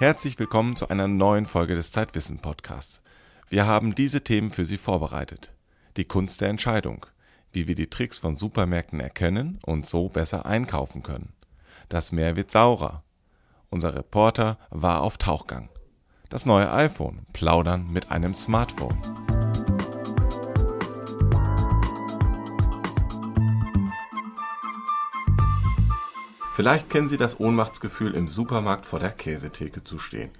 Herzlich willkommen zu einer neuen Folge des Zeitwissen Podcasts. Wir haben diese Themen für Sie vorbereitet. Die Kunst der Entscheidung, wie wir die Tricks von Supermärkten erkennen und so besser einkaufen können. Das Meer wird saurer. Unser Reporter war auf Tauchgang. Das neue iPhone, plaudern mit einem Smartphone. Vielleicht kennen Sie das Ohnmachtsgefühl, im Supermarkt vor der Käsetheke zu stehen.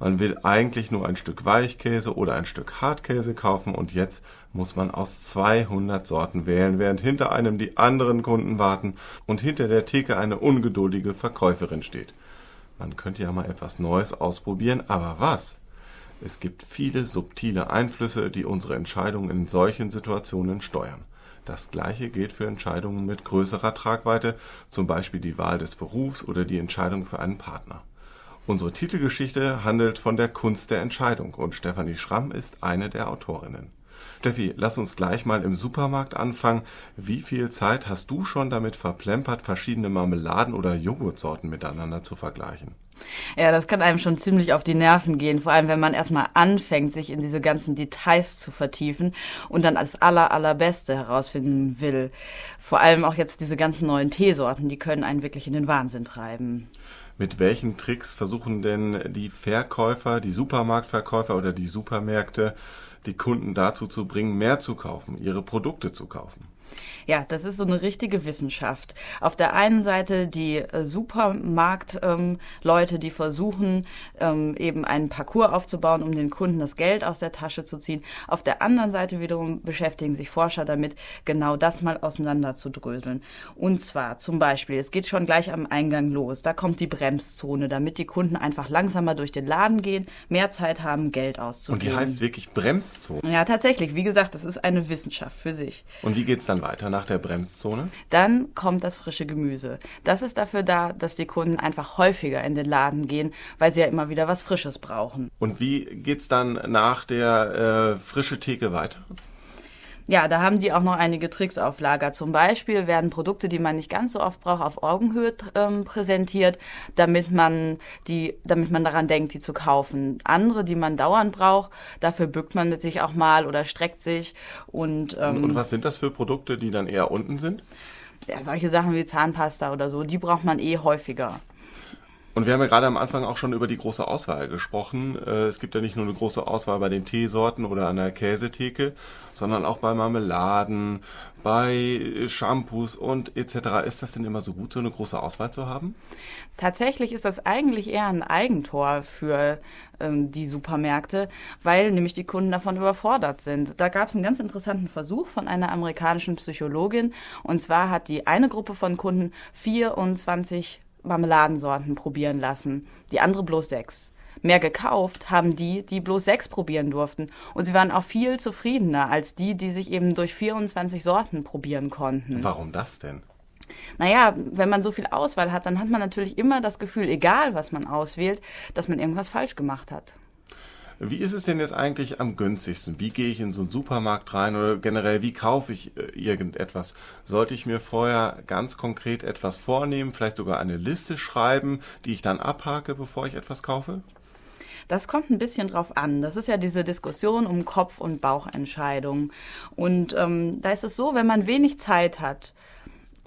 Man will eigentlich nur ein Stück Weichkäse oder ein Stück Hartkäse kaufen und jetzt muss man aus 200 Sorten wählen, während hinter einem die anderen Kunden warten und hinter der Theke eine ungeduldige Verkäuferin steht. Man könnte ja mal etwas Neues ausprobieren, aber was? Es gibt viele subtile Einflüsse, die unsere Entscheidungen in solchen Situationen steuern. Das gleiche gilt für Entscheidungen mit größerer Tragweite, zum Beispiel die Wahl des Berufs oder die Entscheidung für einen Partner. Unsere Titelgeschichte handelt von der Kunst der Entscheidung und Stefanie Schramm ist eine der Autorinnen. Steffi, lass uns gleich mal im Supermarkt anfangen. Wie viel Zeit hast du schon damit verplempert, verschiedene Marmeladen oder Joghurtsorten miteinander zu vergleichen? Ja, das kann einem schon ziemlich auf die Nerven gehen, vor allem wenn man erstmal anfängt, sich in diese ganzen Details zu vertiefen und dann als aller allerbeste herausfinden will. Vor allem auch jetzt diese ganzen neuen Teesorten, die können einen wirklich in den Wahnsinn treiben. Mit welchen Tricks versuchen denn die Verkäufer, die Supermarktverkäufer oder die Supermärkte, die Kunden dazu zu bringen, mehr zu kaufen, ihre Produkte zu kaufen? Ja, das ist so eine richtige Wissenschaft. Auf der einen Seite die äh, Supermarktleute, ähm, die versuchen, ähm, eben einen Parcours aufzubauen, um den Kunden das Geld aus der Tasche zu ziehen. Auf der anderen Seite wiederum beschäftigen sich Forscher damit, genau das mal auseinanderzudröseln. Und zwar zum Beispiel, es geht schon gleich am Eingang los. Da kommt die Bremszone, damit die Kunden einfach langsamer durch den Laden gehen, mehr Zeit haben, Geld auszugeben. Und die heißt wirklich Bremszone? Ja, tatsächlich. Wie gesagt, das ist eine Wissenschaft für sich. Und wie geht's dann weiter? nach der Bremszone? Dann kommt das frische Gemüse. Das ist dafür da, dass die Kunden einfach häufiger in den Laden gehen, weil sie ja immer wieder was Frisches brauchen. Und wie geht's dann nach der äh, frische Theke weiter? Ja, da haben die auch noch einige Tricks auf Lager. Zum Beispiel werden Produkte, die man nicht ganz so oft braucht, auf Augenhöhe ähm, präsentiert, damit man die, damit man daran denkt, die zu kaufen. Andere, die man dauernd braucht, dafür bückt man sich auch mal oder streckt sich und. Ähm, und was sind das für Produkte, die dann eher unten sind? Ja, solche Sachen wie Zahnpasta oder so, die braucht man eh häufiger. Und wir haben ja gerade am Anfang auch schon über die große Auswahl gesprochen. Äh, es gibt ja nicht nur eine große Auswahl bei den Teesorten oder an der Käsetheke, sondern auch bei Marmeladen, bei Shampoos und etc. Ist das denn immer so gut, so eine große Auswahl zu haben? Tatsächlich ist das eigentlich eher ein Eigentor für ähm, die Supermärkte, weil nämlich die Kunden davon überfordert sind. Da gab es einen ganz interessanten Versuch von einer amerikanischen Psychologin. Und zwar hat die eine Gruppe von Kunden 24 Marmeladensorten probieren lassen, die andere bloß sechs. Mehr gekauft haben die, die bloß sechs probieren durften. Und sie waren auch viel zufriedener als die, die sich eben durch 24 Sorten probieren konnten. Warum das denn? Naja, wenn man so viel Auswahl hat, dann hat man natürlich immer das Gefühl, egal was man auswählt, dass man irgendwas falsch gemacht hat. Wie ist es denn jetzt eigentlich am günstigsten? Wie gehe ich in so einen Supermarkt rein oder generell, wie kaufe ich äh, irgendetwas? Sollte ich mir vorher ganz konkret etwas vornehmen, vielleicht sogar eine Liste schreiben, die ich dann abhake, bevor ich etwas kaufe? Das kommt ein bisschen drauf an. Das ist ja diese Diskussion um Kopf- und Bauchentscheidungen. Und ähm, da ist es so, wenn man wenig Zeit hat,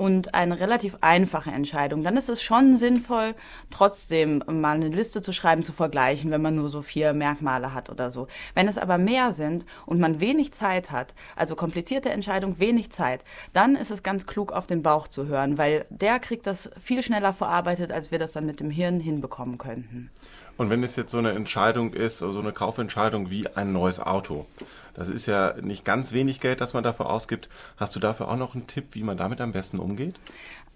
und eine relativ einfache Entscheidung, dann ist es schon sinnvoll, trotzdem mal eine Liste zu schreiben, zu vergleichen, wenn man nur so vier Merkmale hat oder so. Wenn es aber mehr sind und man wenig Zeit hat, also komplizierte Entscheidung, wenig Zeit, dann ist es ganz klug, auf den Bauch zu hören, weil der kriegt das viel schneller verarbeitet, als wir das dann mit dem Hirn hinbekommen könnten. Und wenn es jetzt so eine Entscheidung ist, so eine Kaufentscheidung wie ein neues Auto, das ist ja nicht ganz wenig Geld, das man dafür ausgibt. Hast du dafür auch noch einen Tipp, wie man damit am besten umgeht?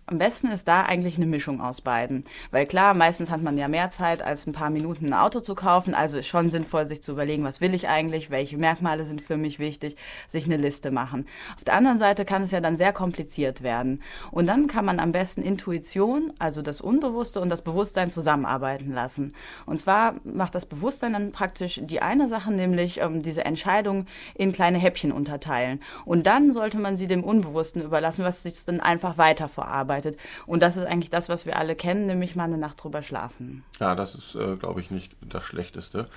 Am besten ist da eigentlich eine Mischung aus beiden. Weil klar, meistens hat man ja mehr Zeit, als ein paar Minuten ein Auto zu kaufen. Also ist schon sinnvoll, sich zu überlegen, was will ich eigentlich, welche Merkmale sind für mich wichtig, sich eine Liste machen. Auf der anderen Seite kann es ja dann sehr kompliziert werden. Und dann kann man am besten Intuition, also das Unbewusste und das Bewusstsein zusammenarbeiten lassen. Und zwar macht das Bewusstsein dann praktisch die eine Sache, nämlich ähm, diese Entscheidung In kleine Häppchen unterteilen. Und dann sollte man sie dem Unbewussten überlassen, was sich dann einfach weiter verarbeitet. Und das ist eigentlich das, was wir alle kennen, nämlich mal eine Nacht drüber schlafen. Ja, das ist, äh, glaube ich, nicht das Schlechteste.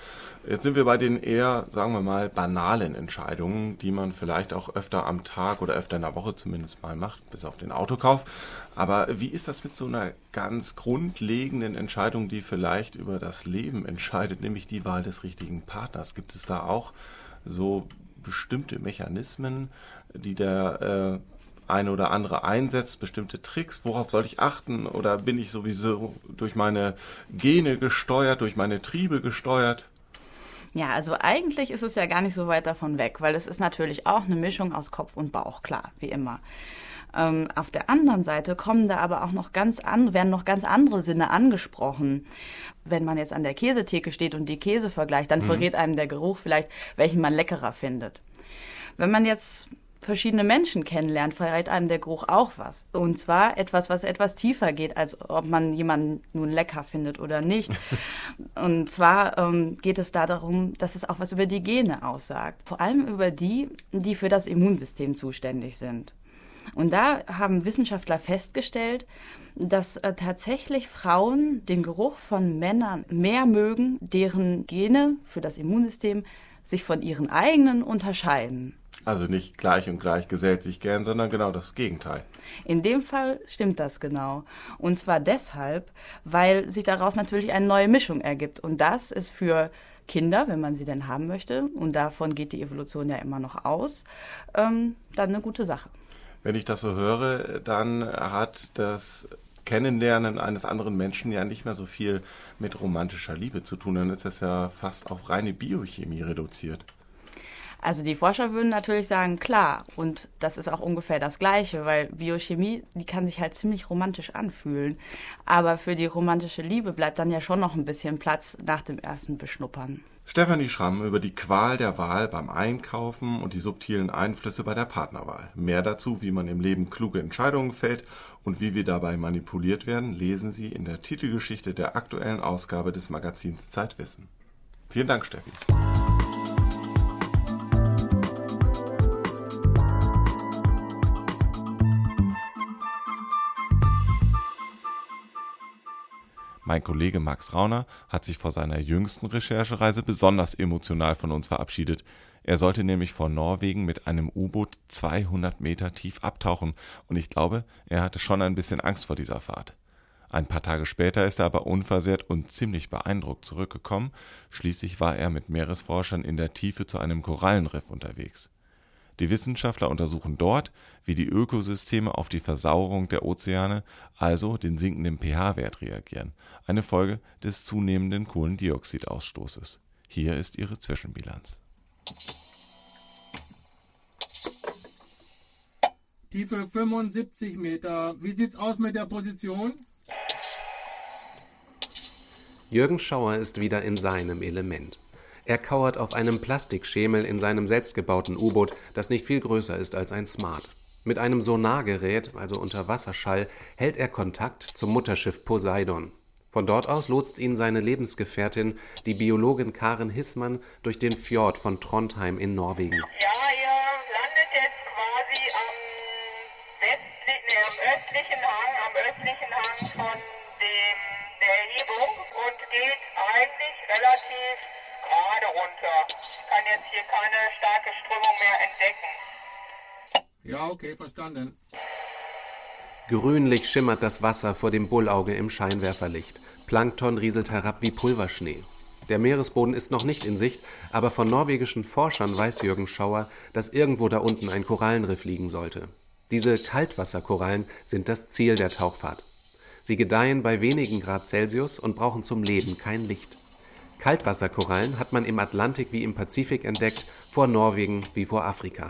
Jetzt sind wir bei den eher, sagen wir mal, banalen Entscheidungen, die man vielleicht auch öfter am Tag oder öfter in der Woche zumindest mal macht, bis auf den Autokauf. Aber wie ist das mit so einer ganz grundlegenden Entscheidung, die vielleicht über das Leben entscheidet, nämlich die Wahl des richtigen Partners? Gibt es da auch so bestimmte Mechanismen, die der äh, eine oder andere einsetzt, bestimmte Tricks? Worauf soll ich achten? Oder bin ich sowieso durch meine Gene gesteuert, durch meine Triebe gesteuert? Ja, also eigentlich ist es ja gar nicht so weit davon weg, weil es ist natürlich auch eine Mischung aus Kopf und Bauch, klar, wie immer. Ähm, auf der anderen Seite kommen da aber auch noch ganz andere, werden noch ganz andere Sinne angesprochen. Wenn man jetzt an der Käsetheke steht und die Käse vergleicht, dann mhm. verrät einem der Geruch vielleicht, welchen man leckerer findet. Wenn man jetzt verschiedene Menschen kennenlernt, verrät einem der Geruch auch was. Und zwar etwas, was etwas tiefer geht, als ob man jemanden nun lecker findet oder nicht. Und zwar ähm, geht es da darum, dass es auch was über die Gene aussagt. Vor allem über die, die für das Immunsystem zuständig sind. Und da haben Wissenschaftler festgestellt, dass äh, tatsächlich Frauen den Geruch von Männern mehr mögen, deren Gene für das Immunsystem sich von ihren eigenen unterscheiden. Also nicht gleich und gleich gesellt sich gern, sondern genau das Gegenteil. In dem Fall stimmt das genau. Und zwar deshalb, weil sich daraus natürlich eine neue Mischung ergibt. Und das ist für Kinder, wenn man sie denn haben möchte, und davon geht die Evolution ja immer noch aus, ähm, dann eine gute Sache. Wenn ich das so höre, dann hat das Kennenlernen eines anderen Menschen ja nicht mehr so viel mit romantischer Liebe zu tun. Dann ist das ja fast auf reine Biochemie reduziert. Also die Forscher würden natürlich sagen, klar, und das ist auch ungefähr das Gleiche, weil Biochemie, die kann sich halt ziemlich romantisch anfühlen. Aber für die romantische Liebe bleibt dann ja schon noch ein bisschen Platz nach dem ersten Beschnuppern. Stefanie Schramm über die Qual der Wahl beim Einkaufen und die subtilen Einflüsse bei der Partnerwahl. Mehr dazu, wie man im Leben kluge Entscheidungen fällt und wie wir dabei manipuliert werden, lesen Sie in der Titelgeschichte der aktuellen Ausgabe des Magazins Zeitwissen. Vielen Dank, Steffi. Mein Kollege Max Rauner hat sich vor seiner jüngsten Recherchereise besonders emotional von uns verabschiedet. Er sollte nämlich vor Norwegen mit einem U-Boot 200 Meter tief abtauchen und ich glaube, er hatte schon ein bisschen Angst vor dieser Fahrt. Ein paar Tage später ist er aber unversehrt und ziemlich beeindruckt zurückgekommen. Schließlich war er mit Meeresforschern in der Tiefe zu einem Korallenriff unterwegs. Die Wissenschaftler untersuchen dort, wie die Ökosysteme auf die Versauerung der Ozeane, also den sinkenden pH-Wert reagieren, eine Folge des zunehmenden Kohlendioxidausstoßes. Hier ist ihre Zwischenbilanz. Tiefe 75 Meter. Wie sieht's aus mit der Position? Jürgen Schauer ist wieder in seinem Element. Er kauert auf einem Plastikschemel in seinem selbstgebauten U-Boot, das nicht viel größer ist als ein Smart. Mit einem Sonargerät, also Unterwasserschall, hält er Kontakt zum Mutterschiff Poseidon. Von dort aus lotst ihn seine Lebensgefährtin, die Biologin Karen Hissmann, durch den Fjord von Trondheim in Norwegen. Ja, ihr landet jetzt quasi am, westlichen, nee, am östlichen Hang, am östlichen Hang von dem, der Erhebung und geht eigentlich relativ gerade runter. Ich kann jetzt hier keine starke Strömung mehr entdecken. Ja, okay, verstanden. Grünlich schimmert das Wasser vor dem Bullauge im Scheinwerferlicht. Plankton rieselt herab wie Pulverschnee. Der Meeresboden ist noch nicht in Sicht, aber von norwegischen Forschern weiß Jürgen Schauer, dass irgendwo da unten ein Korallenriff liegen sollte. Diese Kaltwasserkorallen sind das Ziel der Tauchfahrt. Sie gedeihen bei wenigen Grad Celsius und brauchen zum Leben kein Licht. Kaltwasserkorallen hat man im Atlantik wie im Pazifik entdeckt, vor Norwegen wie vor Afrika.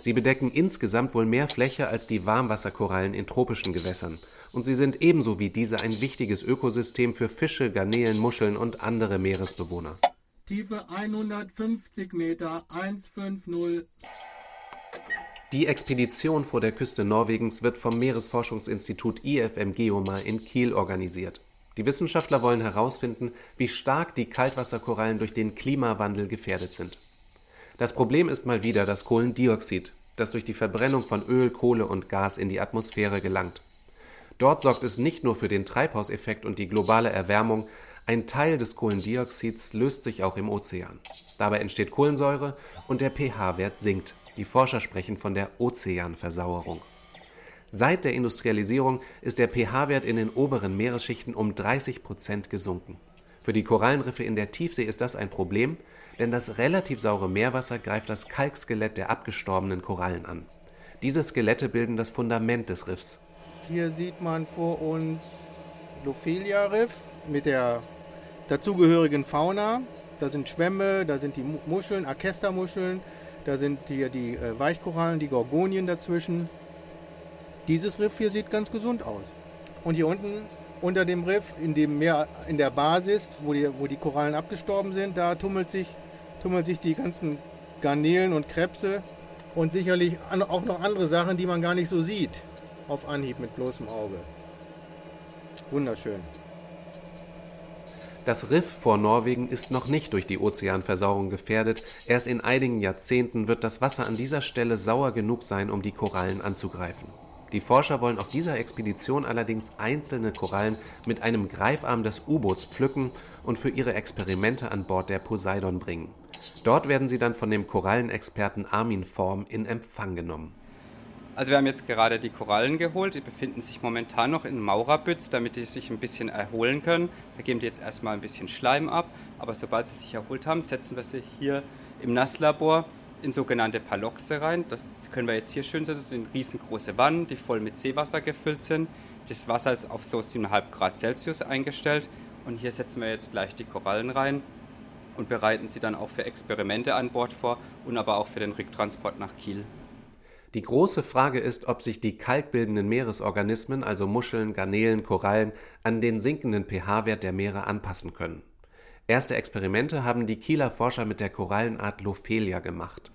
Sie bedecken insgesamt wohl mehr Fläche als die Warmwasserkorallen in tropischen Gewässern, und sie sind ebenso wie diese ein wichtiges Ökosystem für Fische, Garnelen, Muscheln und andere Meeresbewohner. Tiefe 150 Meter 150. Die Expedition vor der Küste Norwegens wird vom Meeresforschungsinstitut IFM Geomar in Kiel organisiert. Die Wissenschaftler wollen herausfinden, wie stark die Kaltwasserkorallen durch den Klimawandel gefährdet sind. Das Problem ist mal wieder das Kohlendioxid, das durch die Verbrennung von Öl, Kohle und Gas in die Atmosphäre gelangt. Dort sorgt es nicht nur für den Treibhauseffekt und die globale Erwärmung, ein Teil des Kohlendioxids löst sich auch im Ozean. Dabei entsteht Kohlensäure und der pH-Wert sinkt. Die Forscher sprechen von der Ozeanversauerung. Seit der Industrialisierung ist der pH-Wert in den oberen Meeresschichten um 30 Prozent gesunken. Für die Korallenriffe in der Tiefsee ist das ein Problem, denn das relativ saure Meerwasser greift das Kalkskelett der abgestorbenen Korallen an. Diese Skelette bilden das Fundament des Riffs. Hier sieht man vor uns Lophelia-Riff mit der dazugehörigen Fauna. Da sind Schwämme, da sind die Muscheln, Akesta-Muscheln, da sind hier die äh, Weichkorallen, die Gorgonien dazwischen. Dieses Riff hier sieht ganz gesund aus. Und hier unten unter dem Riff, in dem Meer, in der Basis, wo die, wo die Korallen abgestorben sind, da tummelt sich, tummeln sich die ganzen Garnelen und Krebse und sicherlich auch noch andere Sachen, die man gar nicht so sieht auf Anhieb mit bloßem Auge. Wunderschön. Das Riff vor Norwegen ist noch nicht durch die Ozeanversauerung gefährdet. Erst in einigen Jahrzehnten wird das Wasser an dieser Stelle sauer genug sein, um die Korallen anzugreifen. Die Forscher wollen auf dieser Expedition allerdings einzelne Korallen mit einem Greifarm des U-Boots pflücken und für ihre Experimente an Bord der Poseidon bringen. Dort werden sie dann von dem Korallenexperten Armin Form in Empfang genommen. Also wir haben jetzt gerade die Korallen geholt, die befinden sich momentan noch in Maurerbütz, damit die sich ein bisschen erholen können. Da geben die jetzt erstmal ein bisschen Schleim ab, aber sobald sie sich erholt haben, setzen wir sie hier im Nasslabor in sogenannte Paloxe rein. Das können wir jetzt hier schön sehen, das sind riesengroße Wannen, die voll mit Seewasser gefüllt sind. Das Wasser ist auf so 7,5 Grad Celsius eingestellt und hier setzen wir jetzt gleich die Korallen rein und bereiten sie dann auch für Experimente an Bord vor und aber auch für den Rücktransport nach Kiel. Die große Frage ist, ob sich die kalkbildenden Meeresorganismen, also Muscheln, Garnelen, Korallen, an den sinkenden pH-Wert der Meere anpassen können. Erste Experimente haben die Kieler Forscher mit der Korallenart Lophelia gemacht.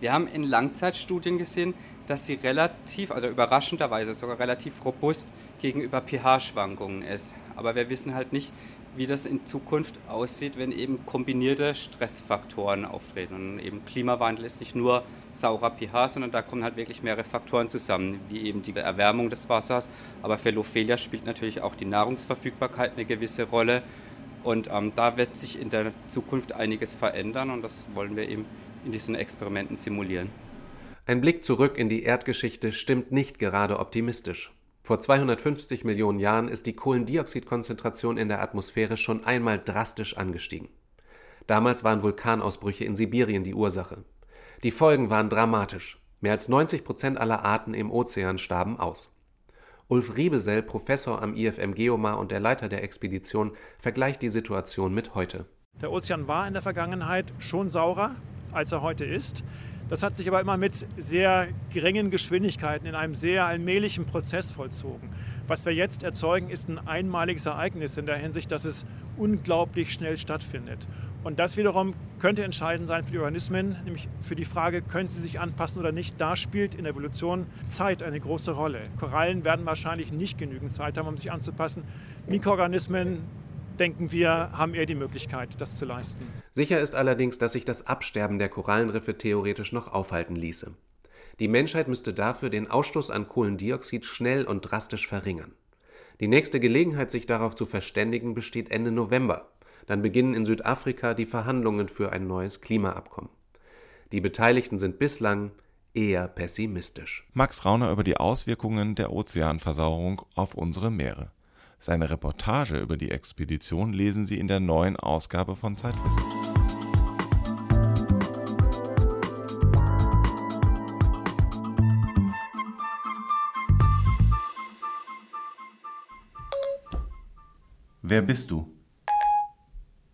Wir haben in Langzeitstudien gesehen, dass sie relativ, also überraschenderweise sogar relativ robust gegenüber pH-Schwankungen ist. Aber wir wissen halt nicht, wie das in Zukunft aussieht, wenn eben kombinierte Stressfaktoren auftreten. Und eben Klimawandel ist nicht nur saurer pH, sondern da kommen halt wirklich mehrere Faktoren zusammen, wie eben die Erwärmung des Wassers. Aber für Lophelia spielt natürlich auch die Nahrungsverfügbarkeit eine gewisse Rolle. Und ähm, da wird sich in der Zukunft einiges verändern und das wollen wir eben in diesen Experimenten simulieren. Ein Blick zurück in die Erdgeschichte stimmt nicht gerade optimistisch. Vor 250 Millionen Jahren ist die Kohlendioxidkonzentration in der Atmosphäre schon einmal drastisch angestiegen. Damals waren Vulkanausbrüche in Sibirien die Ursache. Die Folgen waren dramatisch. Mehr als 90 Prozent aller Arten im Ozean starben aus. Ulf Riebesell, Professor am IFM Geomar und der Leiter der Expedition, vergleicht die Situation mit heute. Der Ozean war in der Vergangenheit schon saurer, als er heute ist. Das hat sich aber immer mit sehr geringen Geschwindigkeiten in einem sehr allmählichen Prozess vollzogen. Was wir jetzt erzeugen, ist ein einmaliges Ereignis in der Hinsicht, dass es unglaublich schnell stattfindet. Und das wiederum könnte entscheidend sein für die Organismen, nämlich für die Frage, können sie sich anpassen oder nicht. Da spielt in der Evolution Zeit eine große Rolle. Korallen werden wahrscheinlich nicht genügend Zeit haben, um sich anzupassen. Mikroorganismen denken wir, haben eher die Möglichkeit, das zu leisten. Sicher ist allerdings, dass sich das Absterben der Korallenriffe theoretisch noch aufhalten ließe. Die Menschheit müsste dafür den Ausstoß an Kohlendioxid schnell und drastisch verringern. Die nächste Gelegenheit, sich darauf zu verständigen, besteht Ende November. Dann beginnen in Südafrika die Verhandlungen für ein neues Klimaabkommen. Die Beteiligten sind bislang eher pessimistisch. Max Rauner über die Auswirkungen der Ozeanversauerung auf unsere Meere. Seine Reportage über die Expedition lesen Sie in der neuen Ausgabe von Zeitwissen. Wer bist du?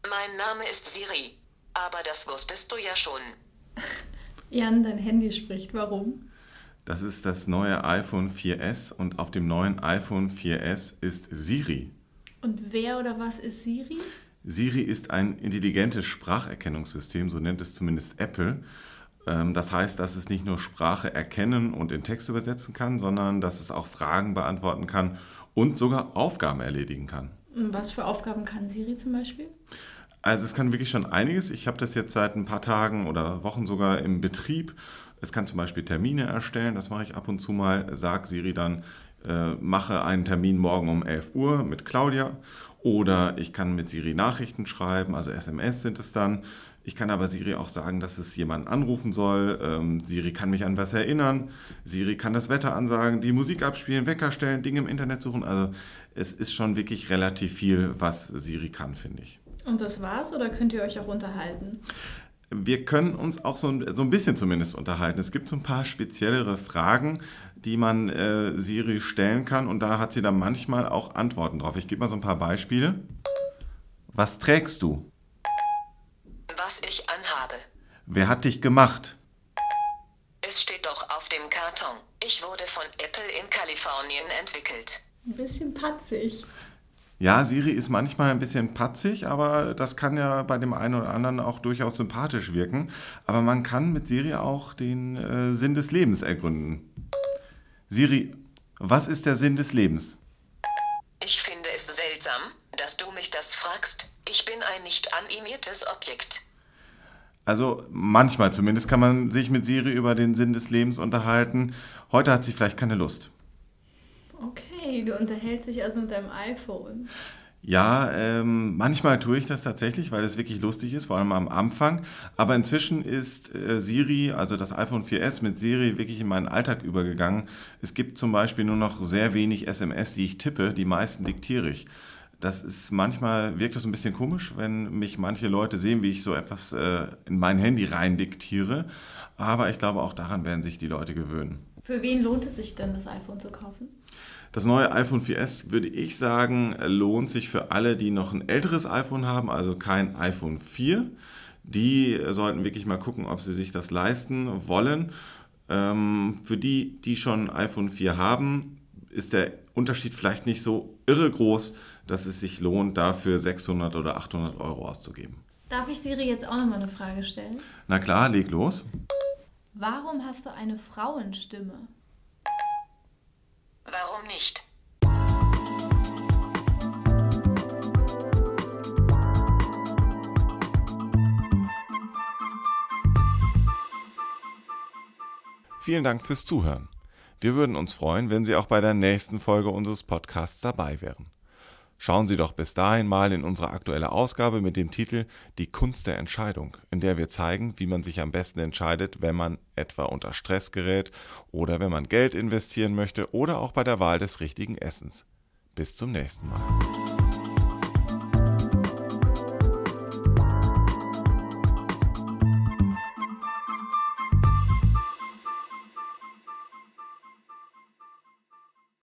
Mein Name ist Siri, aber das wusstest du ja schon. Jan, dein Handy spricht. Warum? Das ist das neue iPhone 4S und auf dem neuen iPhone 4S ist Siri. Und wer oder was ist Siri? Siri ist ein intelligentes Spracherkennungssystem, so nennt es zumindest Apple. Ähm, das heißt, dass es nicht nur Sprache erkennen und in Text übersetzen kann, sondern dass es auch Fragen beantworten kann und sogar Aufgaben erledigen kann. Was für Aufgaben kann Siri zum Beispiel? Also es kann wirklich schon einiges. Ich habe das jetzt seit ein paar Tagen oder Wochen sogar im Betrieb. Es kann zum Beispiel Termine erstellen, das mache ich ab und zu mal. Sag Siri dann, äh, mache einen Termin morgen um 11 Uhr mit Claudia. Oder ich kann mit Siri Nachrichten schreiben, also SMS sind es dann. Ich kann aber Siri auch sagen, dass es jemanden anrufen soll. Ähm, Siri kann mich an was erinnern. Siri kann das Wetter ansagen, die Musik abspielen, Wecker stellen, Dinge im Internet suchen. Also es ist schon wirklich relativ viel, was Siri kann, finde ich. Und das war's oder könnt ihr euch auch unterhalten? Wir können uns auch so ein, so ein bisschen zumindest unterhalten. Es gibt so ein paar speziellere Fragen, die man äh, Siri stellen kann und da hat sie dann manchmal auch Antworten drauf. Ich gebe mal so ein paar Beispiele. Was trägst du? Was ich anhabe. Wer hat dich gemacht? Es steht doch auf dem Karton. Ich wurde von Apple in Kalifornien entwickelt. Ein bisschen patzig. Ja, Siri ist manchmal ein bisschen patzig, aber das kann ja bei dem einen oder anderen auch durchaus sympathisch wirken. Aber man kann mit Siri auch den äh, Sinn des Lebens ergründen. Siri, was ist der Sinn des Lebens? Ich finde es seltsam, dass du mich das fragst. Ich bin ein nicht animiertes Objekt. Also manchmal zumindest kann man sich mit Siri über den Sinn des Lebens unterhalten. Heute hat sie vielleicht keine Lust. Okay, du unterhältst dich also mit deinem iPhone. Ja, ähm, manchmal tue ich das tatsächlich, weil es wirklich lustig ist, vor allem am Anfang. Aber inzwischen ist äh, Siri, also das iPhone 4S mit Siri, wirklich in meinen Alltag übergegangen. Es gibt zum Beispiel nur noch sehr wenig SMS, die ich tippe, die meisten diktiere ich. Das ist manchmal wirkt das ein bisschen komisch, wenn mich manche Leute sehen, wie ich so etwas äh, in mein Handy rein diktiere. Aber ich glaube, auch daran werden sich die Leute gewöhnen. Für wen lohnt es sich denn, das iPhone zu kaufen? Das neue iPhone 4S, würde ich sagen, lohnt sich für alle, die noch ein älteres iPhone haben, also kein iPhone 4. Die sollten wirklich mal gucken, ob sie sich das leisten wollen. Ähm, für die, die schon ein iPhone 4 haben, ist der Unterschied vielleicht nicht so irre groß, dass es sich lohnt, dafür 600 oder 800 Euro auszugeben. Darf ich Siri jetzt auch nochmal eine Frage stellen? Na klar, leg los. Warum hast du eine Frauenstimme? Warum nicht? Vielen Dank fürs Zuhören. Wir würden uns freuen, wenn Sie auch bei der nächsten Folge unseres Podcasts dabei wären. Schauen Sie doch bis dahin mal in unsere aktuelle Ausgabe mit dem Titel Die Kunst der Entscheidung, in der wir zeigen, wie man sich am besten entscheidet, wenn man etwa unter Stress gerät oder wenn man Geld investieren möchte oder auch bei der Wahl des richtigen Essens. Bis zum nächsten Mal.